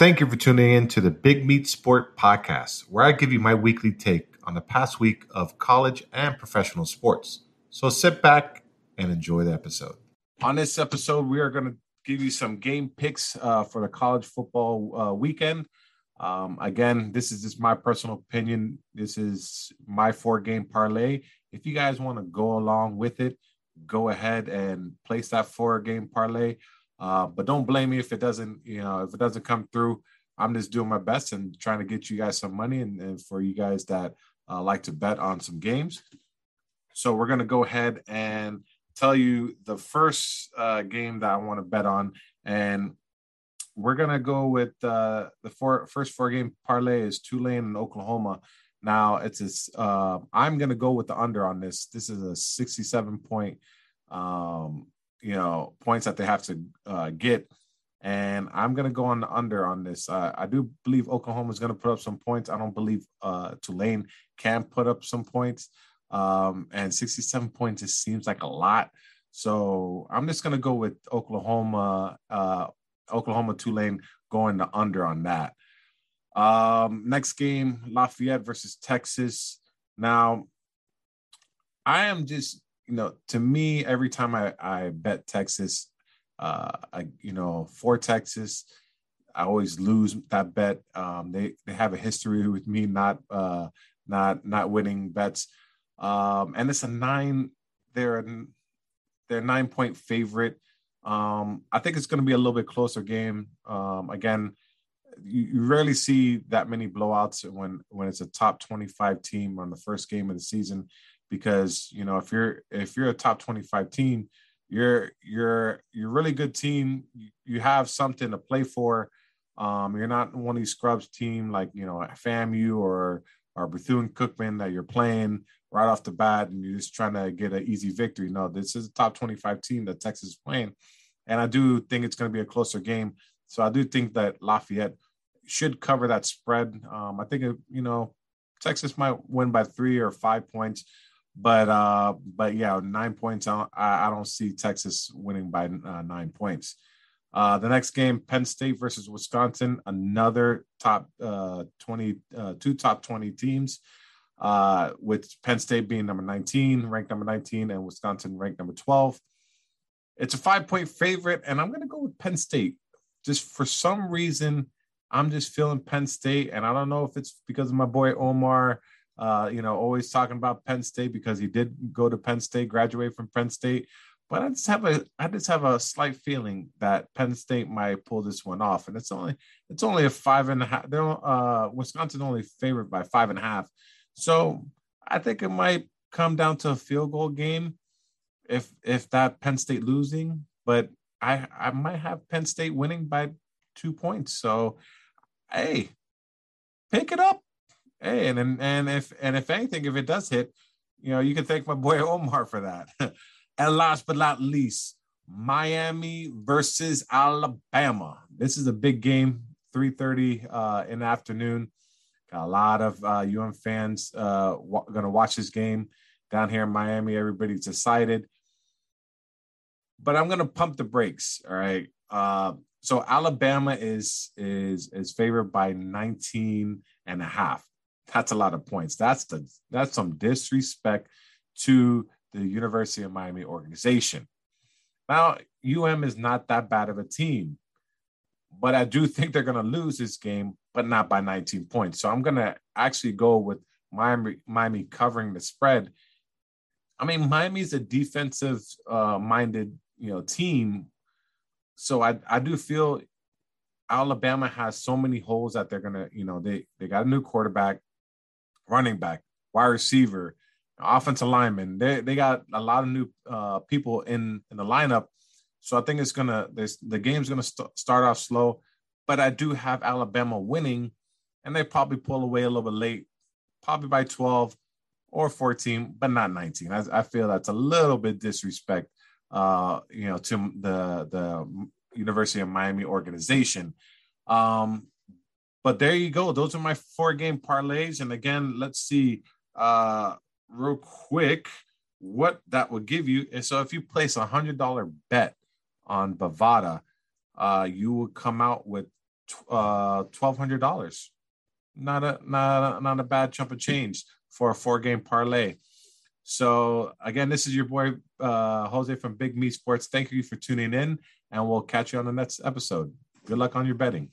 Thank you for tuning in to the Big Meat Sport Podcast, where I give you my weekly take on the past week of college and professional sports. So sit back and enjoy the episode. On this episode, we are going to give you some game picks uh, for the college football uh, weekend. Um, again, this is just my personal opinion. This is my four game parlay. If you guys want to go along with it, go ahead and place that four game parlay. Uh, but don't blame me if it doesn't, you know, if it doesn't come through. I'm just doing my best and trying to get you guys some money and, and for you guys that uh, like to bet on some games. So we're going to go ahead and tell you the first uh, game that I want to bet on. And we're going to go with uh, the four, first four game parlay is Tulane and Oklahoma. Now it's uh, I'm going to go with the under on this. This is a 67 point um, you know points that they have to uh, get. And I'm going to go on the under on this. Uh, I do believe Oklahoma is going to put up some points. I don't believe uh, Tulane can put up some points. Um, and 67 points just seems like a lot. So I'm just going to go with Oklahoma, uh, Oklahoma Tulane going the under on that. Um, next game, Lafayette versus Texas. Now, I am just you know, to me, every time I, I bet Texas, uh, I, you know, for Texas, I always lose that bet. Um, they they have a history with me not uh, not not winning bets, um, and it's a nine. They're they're nine point favorite. Um, I think it's going to be a little bit closer game. Um, again, you, you, rarely see that many blowouts when when it's a top twenty five team on the first game of the season because you know if you're if you're a top 25 team you're you're you're really good team you have something to play for um, you're not one of these scrubs team like you know FAMU or or Bethune Cookman that you're playing right off the bat and you're just trying to get an easy victory. No, this is a top 25 team that Texas is playing. And I do think it's going to be a closer game. So I do think that Lafayette should cover that spread. Um, I think, you know, Texas might win by three or five points. But uh, but yeah, nine points. I, I don't see Texas winning by uh, nine points. Uh, the next game, Penn State versus Wisconsin, another top uh, 20, uh, two top 20 teams, uh, with Penn State being number 19, ranked number 19, and Wisconsin ranked number 12. It's a five point favorite, and I'm going to go with Penn State. Just for some reason, I'm just feeling Penn State, and I don't know if it's because of my boy Omar uh, you know, always talking about Penn State because he did go to Penn State, graduate from Penn State. But I just have a I just have a slight feeling that Penn State might pull this one off, and it's only it's only a five and a half. They're uh, Wisconsin only favored by five and a half, so I think it might come down to a field goal game if if that Penn State losing. But I I might have Penn State winning by two points. So hey, pick it up Hey, and and, and if and if anything, if it does hit, you know, you can thank my boy Omar for that. and last but not least, Miami versus Alabama. This is a big game, 3:30 uh, in the afternoon. Got a lot of uh, UM fans uh, w- going to watch this game down here in Miami. Everybody's excited, but I'm going to pump the brakes. All right. Uh, so Alabama is is is favored by 19 and a half. That's a lot of points. That's the that's some disrespect to the University of Miami organization. Now, UM is not that bad of a team, but I do think they're going to lose this game, but not by 19 points. So I'm going to actually go with Miami, Miami covering the spread. I mean, Miami's a defensive uh, minded, you know, team. So I, I do feel Alabama has so many holes that they're gonna, you know, they they got a new quarterback running back, wide receiver, offensive lineman. They they got a lot of new uh, people in in the lineup, so I think it's gonna this the game's gonna st- start off slow, but I do have Alabama winning, and they probably pull away a little bit late, probably by twelve or fourteen, but not nineteen. I, I feel that's a little bit disrespect, uh, you know, to the the University of Miami organization. Um, but there you go. Those are my four game parlays. And again, let's see uh real quick what that would give you. And so if you place a hundred dollar bet on Bovada, uh, you will come out with uh, twelve hundred dollars. Not a not a, not a bad chunk of change for a four game parlay. So again, this is your boy uh, Jose from Big Meat Sports. Thank you for tuning in, and we'll catch you on the next episode. Good luck on your betting.